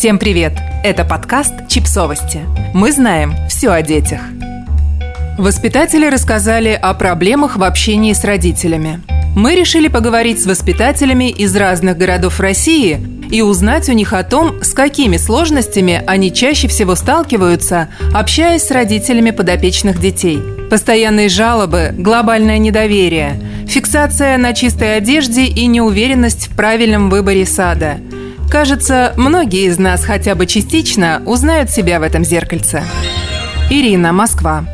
Всем привет! Это подкаст «Чипсовости». Мы знаем все о детях. Воспитатели рассказали о проблемах в общении с родителями. Мы решили поговорить с воспитателями из разных городов России и узнать у них о том, с какими сложностями они чаще всего сталкиваются, общаясь с родителями подопечных детей. Постоянные жалобы, глобальное недоверие, фиксация на чистой одежде и неуверенность в правильном выборе сада. Кажется, многие из нас хотя бы частично узнают себя в этом зеркальце. Ирина, Москва.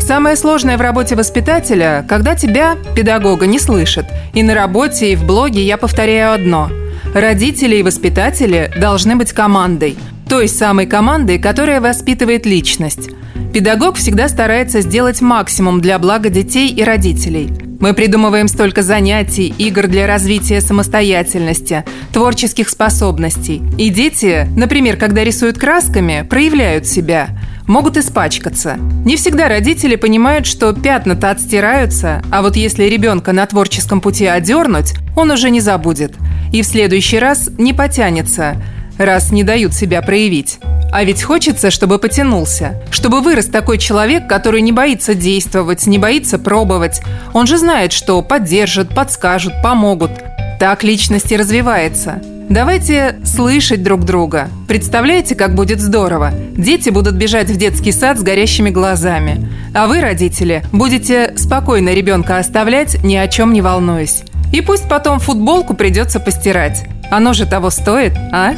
Самое сложное в работе воспитателя, когда тебя, педагога, не слышат. И на работе, и в блоге я повторяю одно – Родители и воспитатели должны быть командой, той самой командой, которая воспитывает личность. Педагог всегда старается сделать максимум для блага детей и родителей. Мы придумываем столько занятий, игр для развития самостоятельности, творческих способностей. И дети, например, когда рисуют красками, проявляют себя – могут испачкаться. Не всегда родители понимают, что пятна-то отстираются, а вот если ребенка на творческом пути одернуть, он уже не забудет. И в следующий раз не потянется, раз не дают себя проявить. А ведь хочется, чтобы потянулся. Чтобы вырос такой человек, который не боится действовать, не боится пробовать. Он же знает, что поддержат, подскажут, помогут. Так личность и развивается. Давайте слышать друг друга. Представляете, как будет здорово? Дети будут бежать в детский сад с горящими глазами. А вы, родители, будете спокойно ребенка оставлять, ни о чем не волнуясь. И пусть потом футболку придется постирать. Оно же того стоит, а?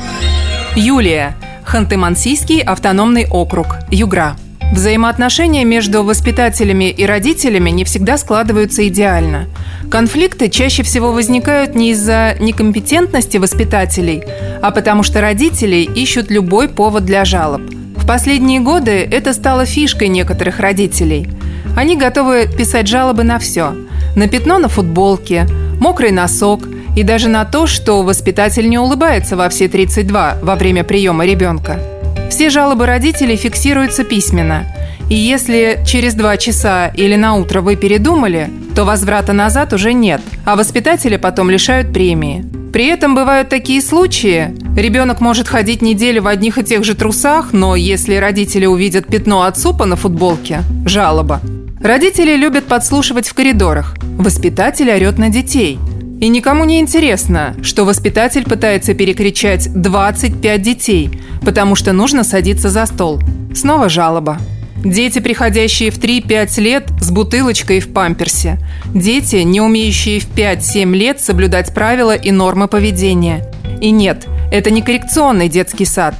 Юлия. Ханты-Мансийский автономный округ. Югра. Взаимоотношения между воспитателями и родителями не всегда складываются идеально. Конфликты чаще всего возникают не из-за некомпетентности воспитателей, а потому что родители ищут любой повод для жалоб. В последние годы это стало фишкой некоторых родителей. Они готовы писать жалобы на все. На пятно на футболке, мокрый носок и даже на то, что воспитатель не улыбается во все 32 во время приема ребенка. Все жалобы родителей фиксируются письменно. И если через два часа или на утро вы передумали, то возврата назад уже нет, а воспитателя потом лишают премии. При этом бывают такие случаи. Ребенок может ходить неделю в одних и тех же трусах, но если родители увидят пятно от супа на футболке – жалоба. Родители любят подслушивать в коридорах. Воспитатель орет на детей. И никому не интересно, что воспитатель пытается перекричать 25 детей, потому что нужно садиться за стол. Снова жалоба. Дети, приходящие в 3-5 лет с бутылочкой в памперсе. Дети, не умеющие в 5-7 лет соблюдать правила и нормы поведения. И нет, это не коррекционный детский сад.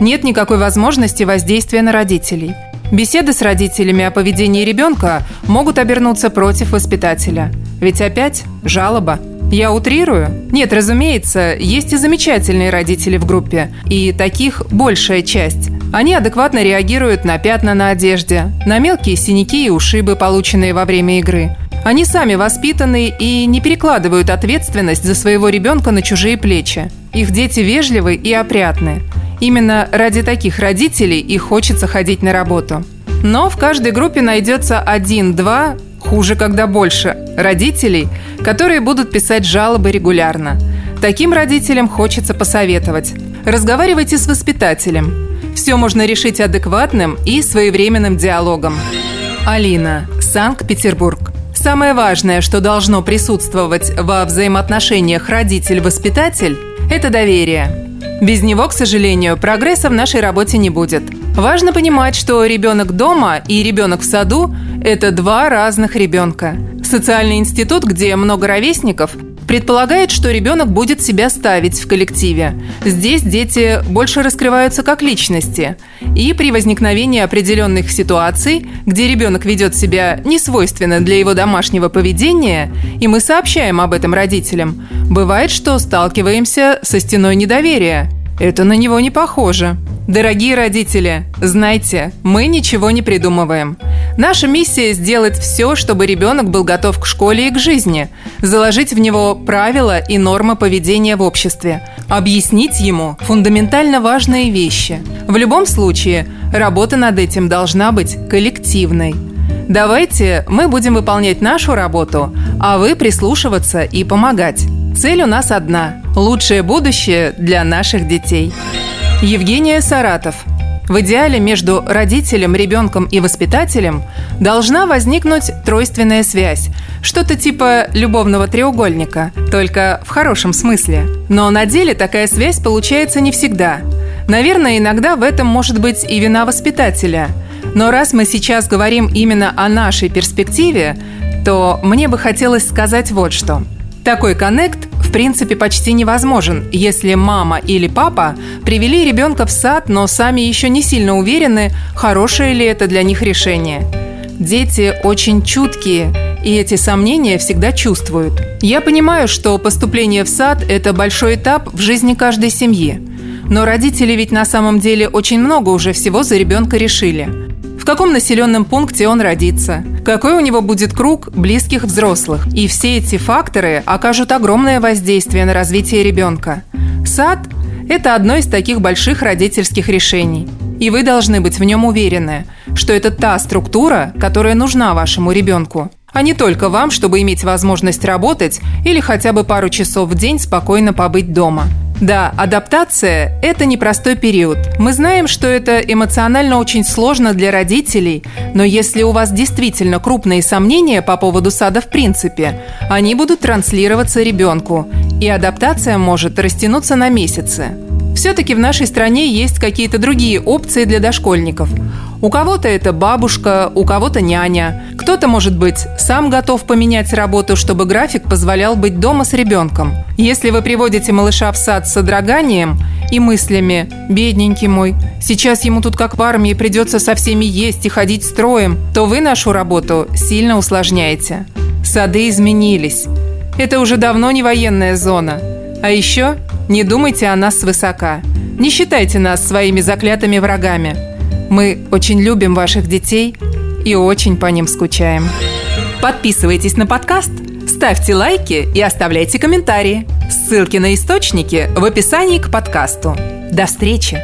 Нет никакой возможности воздействия на родителей. Беседы с родителями о поведении ребенка могут обернуться против воспитателя. Ведь опять жалоба – я утрирую? Нет, разумеется, есть и замечательные родители в группе, и таких большая часть. Они адекватно реагируют на пятна на одежде, на мелкие синяки и ушибы, полученные во время игры. Они сами воспитаны и не перекладывают ответственность за своего ребенка на чужие плечи. Их дети вежливы и опрятны. Именно ради таких родителей и хочется ходить на работу. Но в каждой группе найдется один-два Хуже, когда больше. Родителей, которые будут писать жалобы регулярно. Таким родителям хочется посоветовать. Разговаривайте с воспитателем. Все можно решить адекватным и своевременным диалогом. Алина, Санкт-Петербург. Самое важное, что должно присутствовать во взаимоотношениях родитель-воспитатель – это доверие. Без него, к сожалению, прогресса в нашей работе не будет. Важно понимать, что ребенок дома и ребенок в саду – это два разных ребенка. Социальный институт, где много ровесников, предполагает, что ребенок будет себя ставить в коллективе. Здесь дети больше раскрываются как личности. И при возникновении определенных ситуаций, где ребенок ведет себя несвойственно для его домашнего поведения, и мы сообщаем об этом родителям, бывает, что сталкиваемся со стеной недоверия. Это на него не похоже. Дорогие родители, знайте, мы ничего не придумываем. Наша миссия – сделать все, чтобы ребенок был готов к школе и к жизни, заложить в него правила и нормы поведения в обществе, объяснить ему фундаментально важные вещи. В любом случае, работа над этим должна быть коллективной. Давайте мы будем выполнять нашу работу, а вы прислушиваться и помогать. Цель у нас одна – лучшее будущее для наших детей. Евгения Саратов. В идеале между родителем, ребенком и воспитателем должна возникнуть тройственная связь. Что-то типа любовного треугольника, только в хорошем смысле. Но на деле такая связь получается не всегда. Наверное, иногда в этом может быть и вина воспитателя. Но раз мы сейчас говорим именно о нашей перспективе, то мне бы хотелось сказать вот что. Такой коннект в принципе почти невозможен, если мама или папа привели ребенка в сад, но сами еще не сильно уверены, хорошее ли это для них решение. Дети очень чуткие, и эти сомнения всегда чувствуют. Я понимаю, что поступление в сад – это большой этап в жизни каждой семьи. Но родители ведь на самом деле очень много уже всего за ребенка решили – каком населенном пункте он родится, какой у него будет круг близких взрослых. И все эти факторы окажут огромное воздействие на развитие ребенка. Сад – это одно из таких больших родительских решений. И вы должны быть в нем уверены, что это та структура, которая нужна вашему ребенку, а не только вам, чтобы иметь возможность работать или хотя бы пару часов в день спокойно побыть дома – да, адаптация – это непростой период. Мы знаем, что это эмоционально очень сложно для родителей, но если у вас действительно крупные сомнения по поводу сада в принципе, они будут транслироваться ребенку, и адаптация может растянуться на месяцы. Все-таки в нашей стране есть какие-то другие опции для дошкольников. У кого-то это бабушка, у кого-то няня. Кто-то, может быть, сам готов поменять работу, чтобы график позволял быть дома с ребенком. Если вы приводите малыша в сад с содроганием и мыслями «бедненький мой, сейчас ему тут как в армии придется со всеми есть и ходить строем», то вы нашу работу сильно усложняете. Сады изменились. Это уже давно не военная зона. А еще не думайте о нас свысока. Не считайте нас своими заклятыми врагами. Мы очень любим ваших детей и очень по ним скучаем. Подписывайтесь на подкаст, ставьте лайки и оставляйте комментарии. Ссылки на источники в описании к подкасту. До встречи!